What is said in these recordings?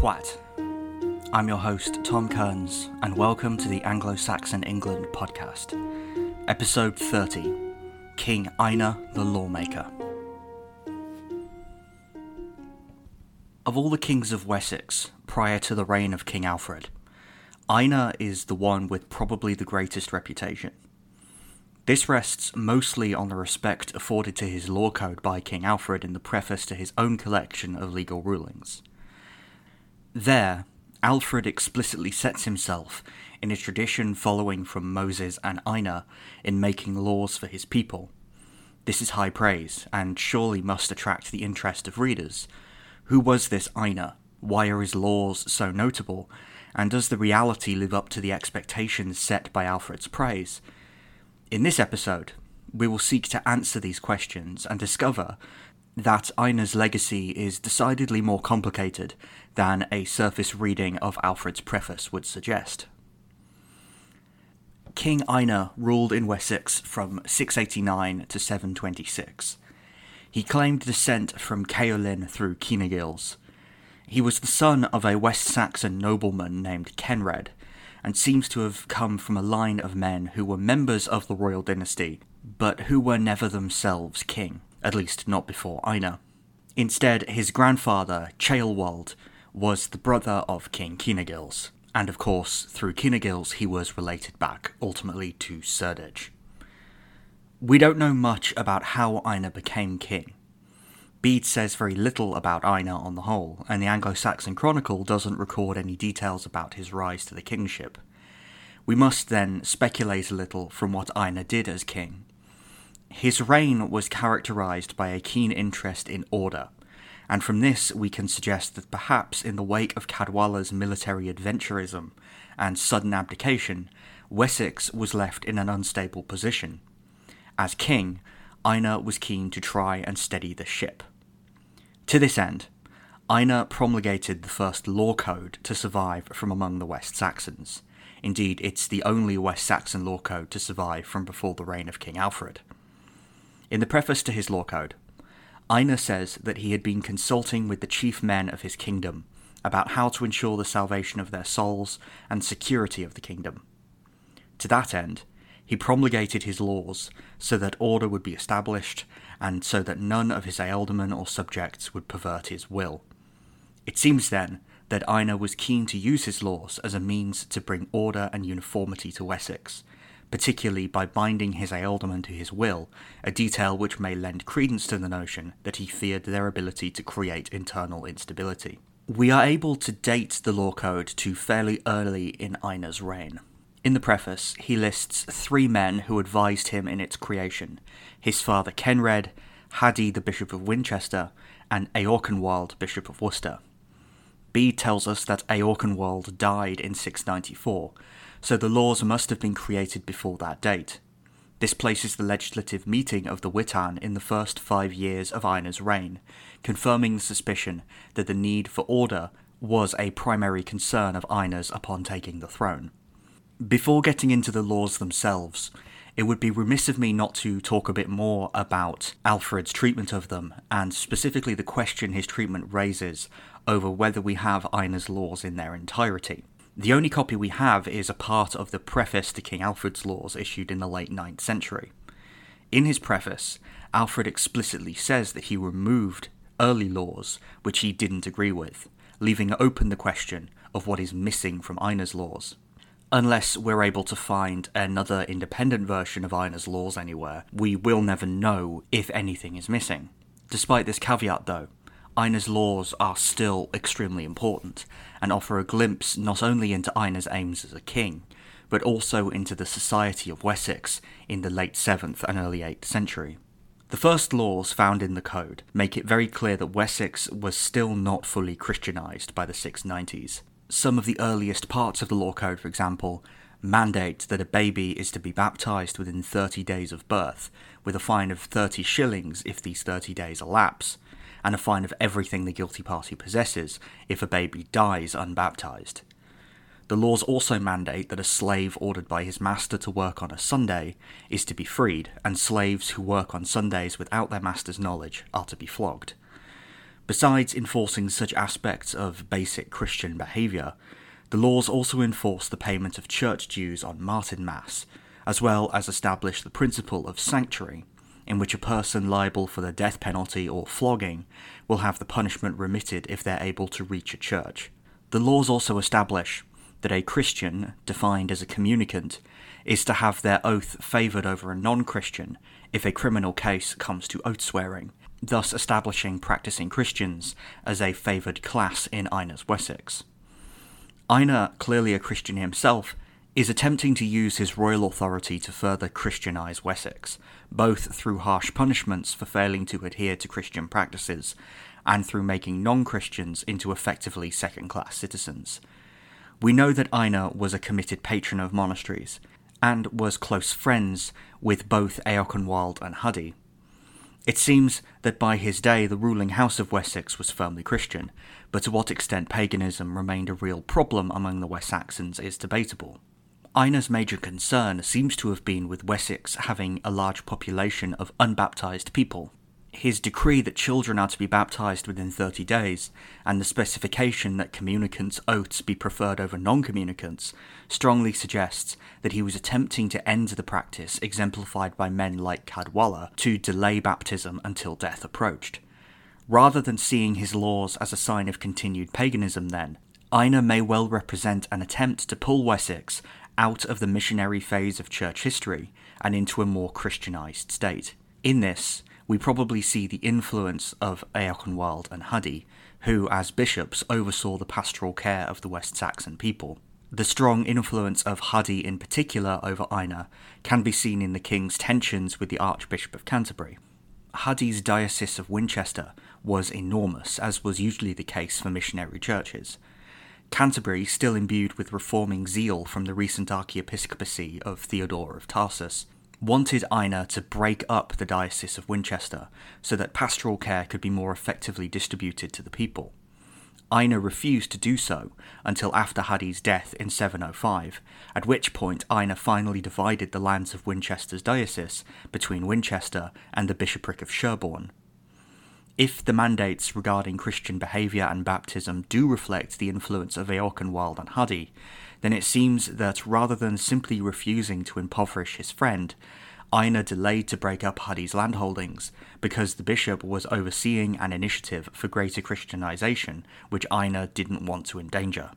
What? I'm your host, Tom Kearns, and welcome to the Anglo Saxon England podcast, episode 30 King Ine the Lawmaker. Of all the kings of Wessex prior to the reign of King Alfred, Ine is the one with probably the greatest reputation. This rests mostly on the respect afforded to his law code by King Alfred in the preface to his own collection of legal rulings. There, Alfred explicitly sets himself in a tradition following from Moses and Ine in making laws for his people. This is high praise, and surely must attract the interest of readers. Who was this Ine? Why are his laws so notable? And does the reality live up to the expectations set by Alfred's praise? In this episode, we will seek to answer these questions and discover that Ine's legacy is decidedly more complicated than a surface reading of Alfred's preface would suggest. King Ine ruled in Wessex from 689 to 726. He claimed descent from Ceawlin through Cynegils. He was the son of a West Saxon nobleman named Kenred, and seems to have come from a line of men who were members of the royal dynasty, but who were never themselves king at least not before Ine. Instead, his grandfather, Ceolwald, was the brother of King Cynegils, and of course, through Cynegils, he was related back, ultimately, to Cerdic. We don't know much about how Ine became king. Bede says very little about Ine on the whole, and the Anglo Saxon Chronicle doesn't record any details about his rise to the kingship. We must then speculate a little from what Ine did as king, his reign was characterized by a keen interest in order, and from this we can suggest that perhaps in the wake of Cadwallader's military adventurism and sudden abdication, Wessex was left in an unstable position. As king, Ine was keen to try and steady the ship. To this end, Ine promulgated the first law code to survive from among the West Saxons. Indeed, it's the only West Saxon law code to survive from before the reign of King Alfred. In the preface to his law code, Ine says that he had been consulting with the chief men of his kingdom about how to ensure the salvation of their souls and security of the kingdom. To that end, he promulgated his laws so that order would be established and so that none of his ealdormen or subjects would pervert his will. It seems then that Ine was keen to use his laws as a means to bring order and uniformity to Wessex, particularly by binding his ealdormen to his will, a detail which may lend credence to the notion that he feared their ability to create internal instability. We are able to date the law code to fairly early in Ine's reign. In the preface, he lists three men who advised him in its creation his father Kenred, Hædde the Bishop of Winchester, and Eorkenwald, Bishop of Worcester. Bede tells us that Eorkenwald died in 694, so the laws must have been created before that date. This places the legislative meeting of the Witan in the first five years of Ine's reign, confirming the suspicion that the need for order was a primary concern of Ine's upon taking the throne. Before getting into the laws themselves, it would be remiss of me not to talk a bit more about Alfred's treatment of them, and specifically the question his treatment raises over whether we have Ine's laws in their entirety. The only copy we have is a part of the preface to King Alfred's laws issued in the late 9th century. In his preface, Alfred explicitly says that he removed early laws which he didn't agree with, leaving open the question of what is missing from Ine's laws. Unless we're able to find another independent version of Ine's laws anywhere, we will never know if anything is missing. Despite this caveat, though, Ine's laws are still extremely important and offer a glimpse not only into Ine's aims as a king, but also into the society of Wessex in the late 7th and early 8th century. The first laws found in the code make it very clear that Wessex was still not fully Christianized by the 690s. Some of the earliest parts of the law code, for example, mandate that a baby is to be baptized within 30 days of birth, with a fine of 30 shillings if these 30 days elapse, and a fine of everything the guilty party possesses if a baby dies unbaptized. The laws also mandate that a slave ordered by his master to work on a Sunday is to be freed, and slaves who work on Sundays without their master's knowledge are to be flogged. Besides enforcing such aspects of basic Christian behaviour, the laws also enforce the payment of church dues on Martinmas, as well as establish the principle of sanctuary, in which a person liable for the death penalty or flogging will have the punishment remitted if they're able to reach a church. The laws also establish that a Christian, defined as a communicant, is to have their oath favoured over a non Christian if a criminal case comes to oath swearing, thus establishing practising Christians as a favoured class in Ine's Wessex. Ine, clearly a Christian himself, is attempting to use his royal authority to further Christianize Wessex, both through harsh punishments for failing to adhere to Christian practices and through making non Christians into effectively second class citizens. We know that Ine was a committed patron of monasteries and was close friends with both Eorkenwald and Hædde. It seems that by his day the ruling house of Wessex was firmly Christian, but to what extent paganism remained a real problem among the West Saxons is debatable. Ine's major concern seems to have been with Wessex having a large population of unbaptized people. His decree that children are to be baptized within 30 days, and the specification that communicants' oaths be preferred over non communicants, strongly suggests that he was attempting to end the practice exemplified by men like Cadwalla to delay baptism until death approached. Rather than seeing his laws as a sign of continued paganism, then, Ine may well represent an attempt to pull Wessex out of the missionary phase of church history and into a more Christianized state. In this, we probably see the influence of Eorkenwald and Hædde, who, as bishops, oversaw the pastoral care of the West Saxon people. The strong influence of Hædde in particular over Ine can be seen in the king's tensions with the Archbishop of Canterbury. Hædde's diocese of Winchester was enormous, as was usually the case for missionary churches. Canterbury, still imbued with reforming zeal from the recent archiepiscopacy of Theodore of Tarsus, wanted Ine to break up the Diocese of Winchester so that pastoral care could be more effectively distributed to the people. Ine refused to do so until after Hædde's death in 705, at which point Ine finally divided the lands of Winchester's diocese between Winchester and the bishopric of Sherborne, if the mandates regarding Christian behaviour and baptism do reflect the influence of Eorkenwald and Hædde, then it seems that rather than simply refusing to impoverish his friend, Ine delayed to break up Hædde's landholdings because the bishop was overseeing an initiative for greater Christianization which Ine didn't want to endanger.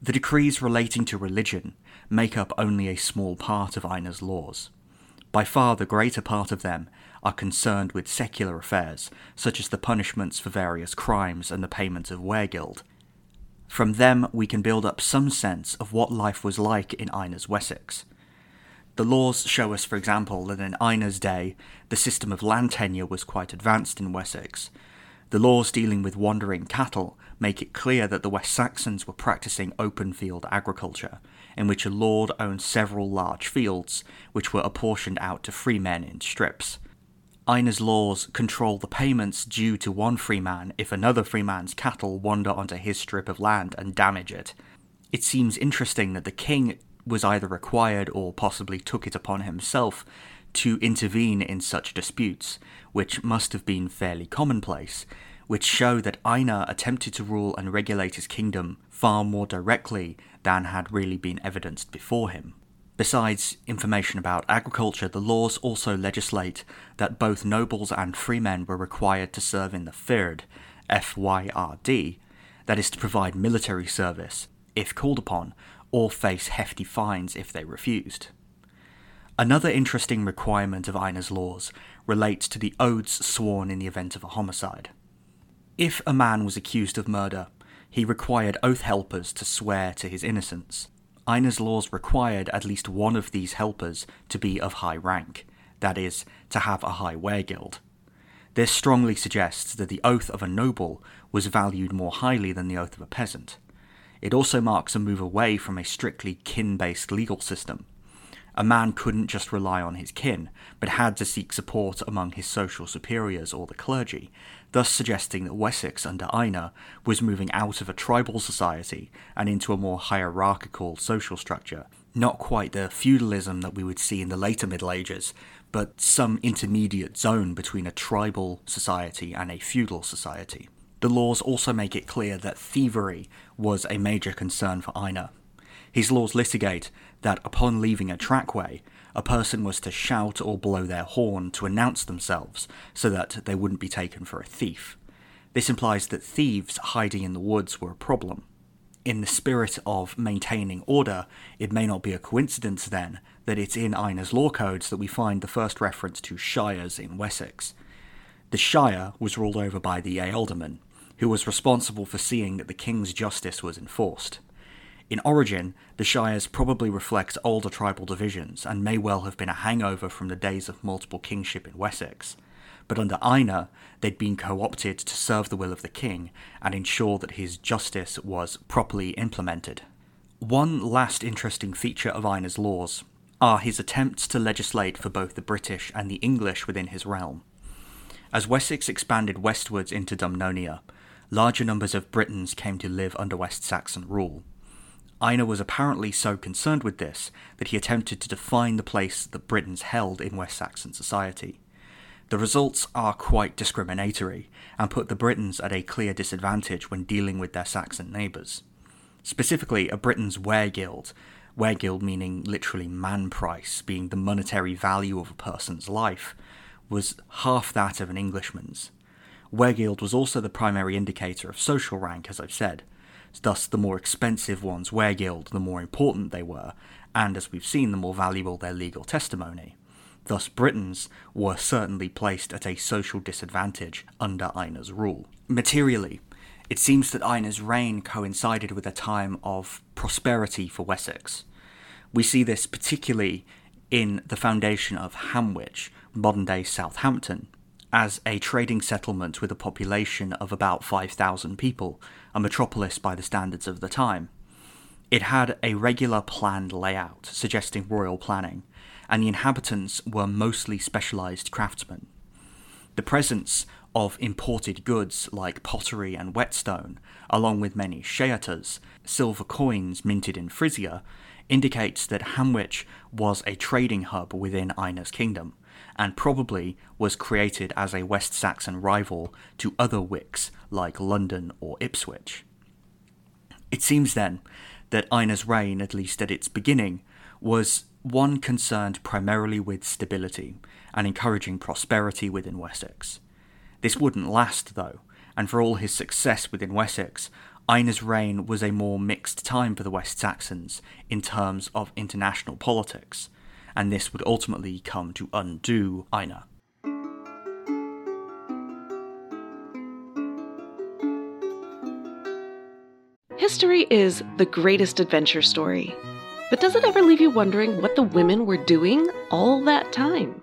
The decrees relating to religion make up only a small part of Ine's laws. By far the greater part of them are concerned with secular affairs, such as the punishments for various crimes and the payment of weregild. From them, we can build up some sense of what life was like in Ine's Wessex. The laws show us, for example, that in Ine's day, the system of land tenure was quite advanced in Wessex. The laws dealing with wandering cattle make it clear that the West Saxons were practicing open field agriculture, in which a lord owned several large fields, which were apportioned out to free men in strips. Ine's laws control the payments due to one freeman if another freeman's cattle wander onto his strip of land and damage it. It seems interesting that the king was either required or possibly took it upon himself to intervene in such disputes, which must have been fairly commonplace, which show that Ine attempted to rule and regulate his kingdom far more directly than had really been evidenced before him. Besides information about agriculture, the laws also legislate that both nobles and freemen were required to serve in the Fyrd, F-Y-R-D, that is to provide military service, if called upon, or face hefty fines if they refused. Another interesting requirement of Ine's laws relates to the oaths sworn in the event of a homicide. If a man was accused of murder, he required oath helpers to swear to his innocence. Ine's laws required at least one of these helpers to be of high rank, that is, to have a high weregild. This strongly suggests that the oath of a noble was valued more highly than the oath of a peasant. It also marks a move away from a strictly kin based legal system. A man couldn't just rely on his kin, but had to seek support among his social superiors or the clergy, thus suggesting that Wessex under Ine was moving out of a tribal society and into a more hierarchical social structure. Not quite the feudalism that we would see in the later Middle Ages, but some intermediate zone between a tribal society and a feudal society. The laws also make it clear that thievery was a major concern for Ine. His laws litigate that upon leaving a trackway, a person was to shout or blow their horn to announce themselves so that they wouldn't be taken for a thief. This implies that thieves hiding in the woods were a problem. In the spirit of maintaining order, it may not be a coincidence then that it's in Ine's law codes that we find the first reference to shires in Wessex. The shire was ruled over by the ealdorman, who was responsible for seeing that the king's justice was enforced. In origin, the shires probably reflect older tribal divisions and may well have been a hangover from the days of multiple kingship in Wessex. But under Ine, they'd been co opted to serve the will of the king and ensure that his justice was properly implemented. One last interesting feature of Ine's laws are his attempts to legislate for both the British and the English within his realm. As Wessex expanded westwards into Dumnonia, larger numbers of Britons came to live under West Saxon rule. Ine was apparently so concerned with this that he attempted to define the place that Britons held in West Saxon society. The results are quite discriminatory and put the Britons at a clear disadvantage when dealing with their Saxon neighbours. Specifically, a Briton's weregild, weregild meaning literally man price, being the monetary value of a person's life, was half that of an Englishman's. Weregild was also the primary indicator of social rank, as I've said. Thus, the more expensive one's weregild, the more important they were, and as we've seen, the more valuable their legal testimony. Thus, Britons were certainly placed at a social disadvantage under Ine's rule. Materially, it seems that Ine's reign coincided with a time of prosperity for Wessex. We see this particularly in the foundation of Hamwich, modern day Southampton, as a trading settlement with a population of about 5,000 people, a metropolis by the standards of the time. It had a regular planned layout, suggesting royal planning, and the inhabitants were mostly specialised craftsmen. The presence of imported goods like pottery and whetstone, along with many sceattas, silver coins minted in Frisia, indicates that Hamwich was a trading hub within Ine's kingdom, and probably was created as a West Saxon rival to other wicks like London or Ipswich. It seems then that Ine's reign, at least at its beginning, was one concerned primarily with stability and encouraging prosperity within Wessex. This wouldn't last, though, and for all his success within Wessex, Ine's reign was a more mixed time for the West Saxons in terms of international politics, and this would ultimately come to undo Ine. History is the greatest adventure story. But does it ever leave you wondering what the women were doing all that time?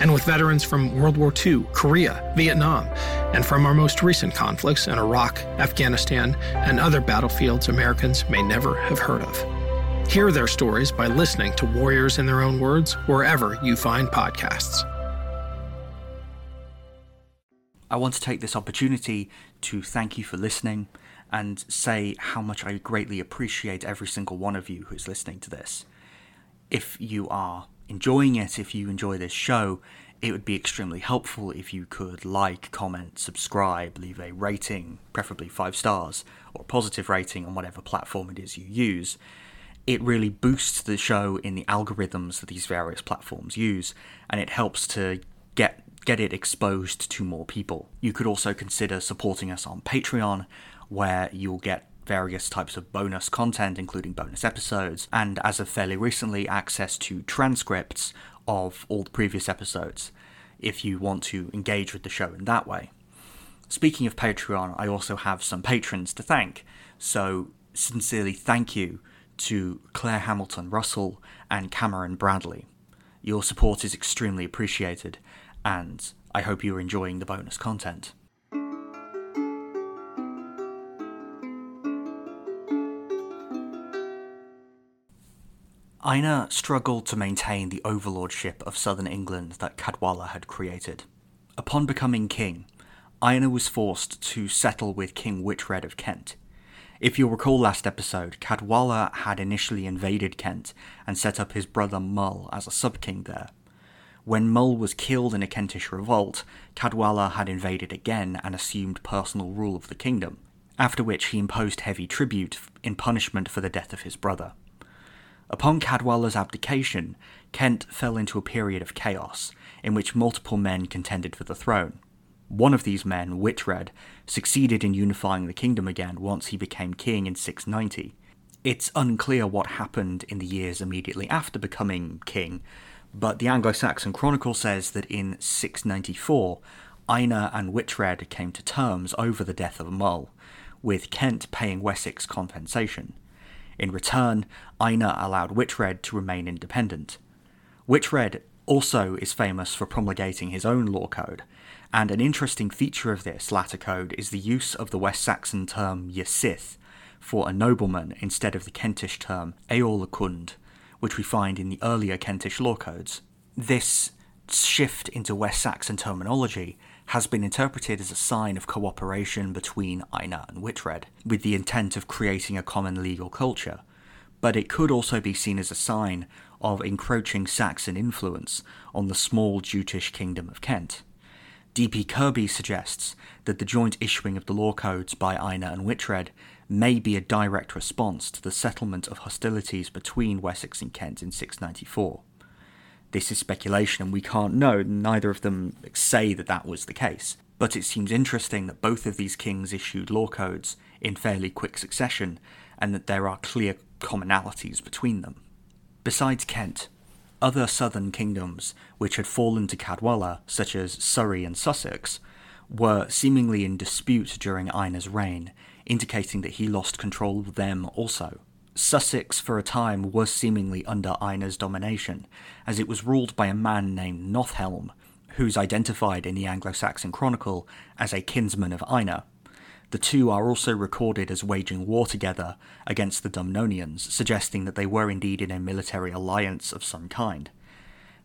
and with veterans from World War II, Korea, Vietnam, and from our most recent conflicts in Iraq, Afghanistan, and other battlefields Americans may never have heard of. Hear their stories by listening to Warriors in Their Own Words wherever you find podcasts. I want to take this opportunity to thank you for listening and say how much I greatly appreciate every single one of you who's listening to this. If you are enjoying it, if you enjoy this show, it would be extremely helpful if you could like, comment, subscribe, leave a rating, preferably five stars, or a positive rating on whatever platform it is you use. It really boosts the show in the algorithms that these various platforms use, and it helps to get get it exposed to more people. You could also consider supporting us on Patreon, where you'll get various types of bonus content, including bonus episodes, and as of fairly recently, access to transcripts of all the previous episodes, if you want to engage with the show in that way. Speaking of Patreon, I also have some patrons to thank, so sincerely thank you to Claire Hamilton Russell and Cameron Bradley. Your support is extremely appreciated, and I hope you're enjoying the bonus content. Ine struggled to maintain the overlordship of southern England that Cadwalla had created. Upon becoming king, Ine was forced to settle with King Wihtred of Kent. If you'll recall last episode, Cadwalla had initially invaded Kent and set up his brother Mul as a sub-king there. When Mul was killed in a Kentish revolt, Cadwalla had invaded again and assumed personal rule of the kingdom, after which he imposed heavy tribute in punishment for the death of his brother. Upon Cadwalla's abdication, Kent fell into a period of chaos, in which multiple men contended for the throne. One of these men, Wihtred, succeeded in unifying the kingdom again once he became king in 690. It's unclear what happened in the years immediately after becoming king, but the Anglo Saxon Chronicle says that in 694, Ine and Wihtred came to terms over the death of Mul, with Kent paying Wessex compensation. In return, Ine allowed Wihtred to remain independent. Wihtred also is famous for promulgating his own law code, and an interesting feature of this latter code is the use of the West Saxon term gesith for a nobleman instead of the Kentish term eorlcund, which we find in the earlier Kentish law codes. This shift into West Saxon terminology has been interpreted as a sign of cooperation between Ine and Wihtred, with the intent of creating a common legal culture, but it could also be seen as a sign of encroaching Saxon influence on the small Jutish kingdom of Kent. D.P. Kirby suggests that the joint issuing of the law codes by Ine and Wihtred may be a direct response to the settlement of hostilities between Wessex and Kent in 694. This is speculation and we can't know, neither of them say that that was the case. But it seems interesting that both of these kings issued law codes in fairly quick succession and that there are clear commonalities between them. Besides Kent, other southern kingdoms which had fallen to Cadwalla, such as Surrey and Sussex, were seemingly in dispute during Ine's reign, indicating that he lost control of them also. Sussex, for a time, was seemingly under Ine's domination, as it was ruled by a man named Nothelm, who's identified in the Anglo Saxon Chronicle as a kinsman of Ine. The two are also recorded as waging war together against the Dumnonians, suggesting that they were indeed in a military alliance of some kind.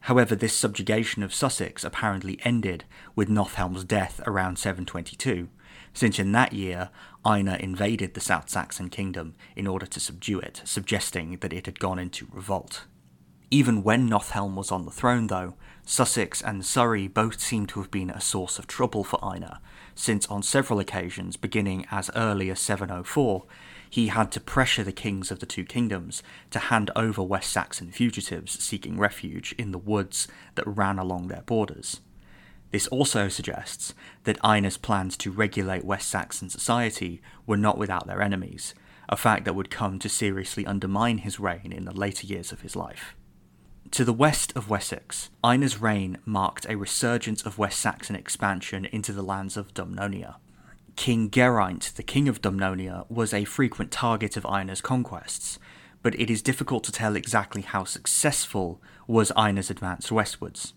However, this subjugation of Sussex apparently ended with Nothelm's death around 722, since in that year Ine invaded the South Saxon kingdom in order to subdue it, suggesting that it had gone into revolt. Even when Nothelm was on the throne, though, Sussex and Surrey both seem to have been a source of trouble for Ine, since on several occasions, beginning as early as 704, he had to pressure the kings of the two kingdoms to hand over West Saxon fugitives seeking refuge in the woods that ran along their borders. This also suggests that Ine's plans to regulate West Saxon society were not without their enemies, a fact that would come to seriously undermine his reign in the later years of his life. To the west of Wessex, Ine's reign marked a resurgence of West Saxon expansion into the lands of Dumnonia. King Geraint, the king of Dumnonia, was a frequent target of Ine's conquests, but it is difficult to tell exactly how successful was Ine's advance westwards.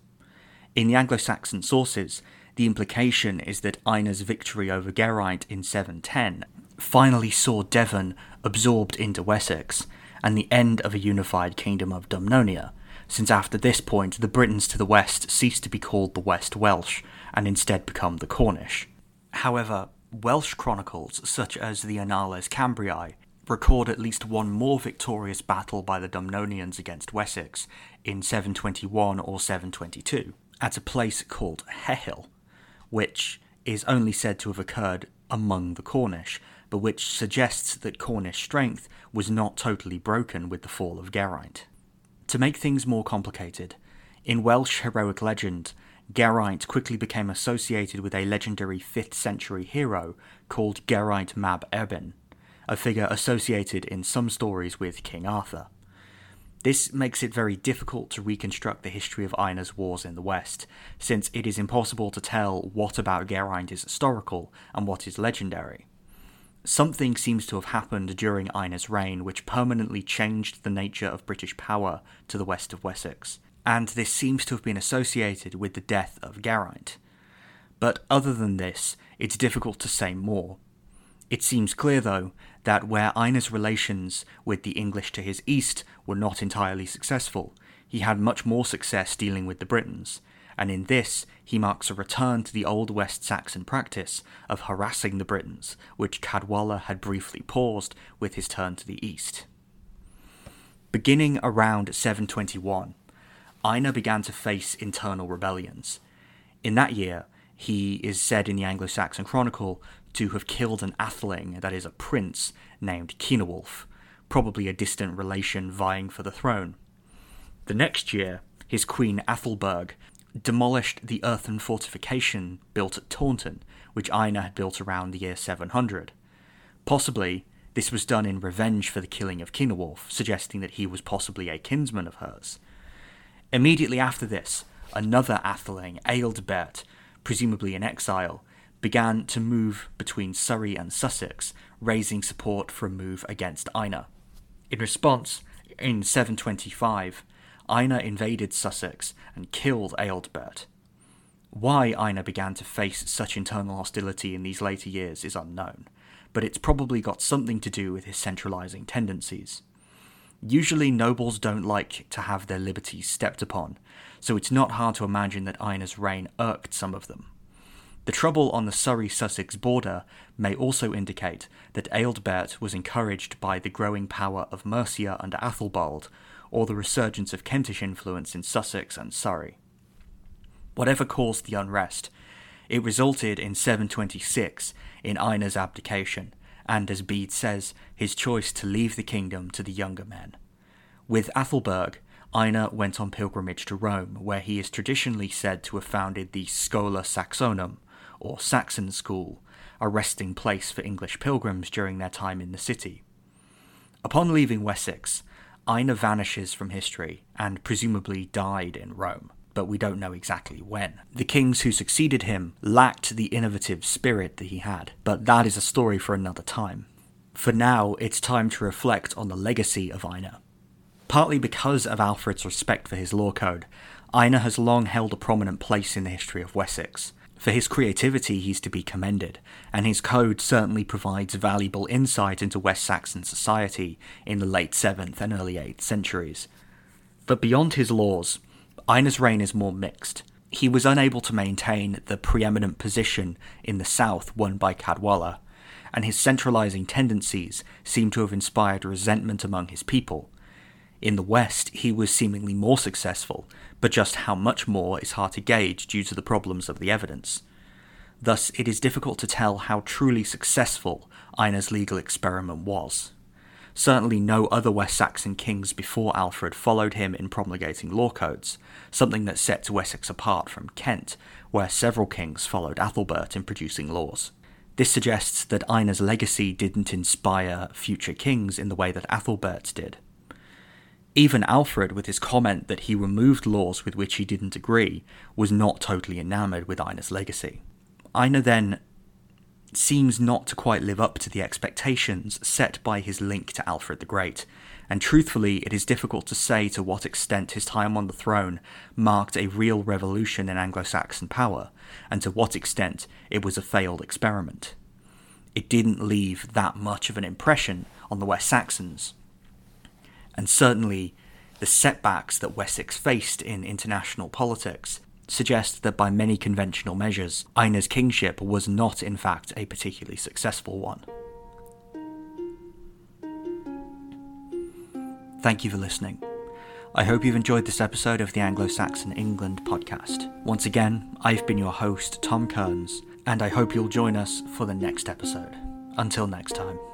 In the Anglo Saxon sources, the implication is that Ine's victory over Geraint in 710 finally saw Devon absorbed into Wessex and the end of a unified kingdom of Dumnonia, since after this point the Britons to the west ceased to be called the West Welsh and instead become the Cornish. However, Welsh chronicles such as the Annales Cambriae record at least one more victorious battle by the Dumnonians against Wessex in 721 or 722 at a place called Hehil, which is only said to have occurred among the Cornish, but which suggests that Cornish strength was not totally broken with the fall of Geraint. To make things more complicated, in Welsh heroic legend, Geraint quickly became associated with a legendary 5th century hero called Geraint mab Erbyn, a figure associated in some stories with King Arthur. This makes it very difficult to reconstruct the history of Ine's wars in the West, since it is impossible to tell what about Geraint is historical and what is legendary. Something seems to have happened during Ine's reign which permanently changed the nature of British power to the west of Wessex, and this seems to have been associated with the death of Geraint. But other than this, it's difficult to say more. It seems clear, though, that where Ine's relations with the English to his east were not entirely successful, he had much more success dealing with the Britons, and in this he marks a return to the old West Saxon practice of harassing the Britons, which Cadwalla had briefly paused with his turn to the east. Beginning around 721, Ine began to face internal rebellions. In that year, he is said in the Anglo Saxon Chronicle to have killed an atheling, that is, a prince, named Cynewulf, probably a distant relation vying for the throne. The next year, his queen Athelberg demolished the earthen fortification built at Taunton, which Ine had built around the year 700. Possibly, this was done in revenge for the killing of Cynewulf, suggesting that he was possibly a kinsman of hers. Immediately after this, another Atheling, Ealdbert, presumably in exile, began to move between Surrey and Sussex, raising support for a move against Ine. In response, in 725, Ine invaded Sussex and killed Ealdbert. Why Ine began to face such internal hostility in these later years is unknown, but it's probably got something to do with his centralising tendencies. Usually, nobles don't like to have their liberties stepped upon, so it's not hard to imagine that Ine's reign irked some of them. The trouble on the Surrey Sussex border may also indicate that Ealdbert was encouraged by the growing power of Mercia under Athelbald, or the resurgence of Kentish influence in Sussex and Surrey. Whatever caused the unrest, it resulted in 726 in Ine's abdication, and as Bede says, his choice to leave the kingdom to the younger men. With Athelberg, Ine went on pilgrimage to Rome, where he is traditionally said to have founded the Schola Saxonum, or Saxon School, a resting place for English pilgrims during their time in the city. Upon leaving Wessex, Ine vanishes from history and presumably died in Rome, but we don't know exactly when. The kings who succeeded him lacked the innovative spirit that he had, but that is a story for another time. For now, it's time to reflect on the legacy of Ine. Partly because of Alfred's respect for his law code, Ine has long held a prominent place in the history of Wessex, for his creativity, he's to be commended, and his code certainly provides valuable insight into West Saxon society in the late 7th and early 8th centuries. But beyond his laws, Ine's reign is more mixed. He was unable to maintain the preeminent position in the south won by Cadwalla, and his centralizing tendencies seem to have inspired resentment among his people. In the west, he was seemingly more successful, but just how much more is hard to gauge due to the problems of the evidence. Thus, it is difficult to tell how truly successful Ine's legal experiment was. Certainly, no other West Saxon kings before Alfred followed him in promulgating law codes, something that sets Wessex apart from Kent, where several kings followed Athelbert in producing laws. This suggests that Ine's legacy didn't inspire future kings in the way that Athelbert's did. Even Alfred, with his comment that he removed laws with which he didn't agree, was not totally enamoured with Ine's legacy. Ine then seems not to quite live up to the expectations set by his link to Alfred the Great, and truthfully, it is difficult to say to what extent his time on the throne marked a real revolution in Anglo Saxon power, and to what extent it was a failed experiment. It didn't leave that much of an impression on the West Saxons, and certainly the setbacks that Wessex faced in international politics suggest that by many conventional measures, Ine's kingship was not in fact a particularly successful one. Thank you for listening. I hope you've enjoyed this episode of the Anglo Saxon England podcast. Once again, I've been your host, Tom Kearns, and I hope you'll join us for the next episode. Until next time.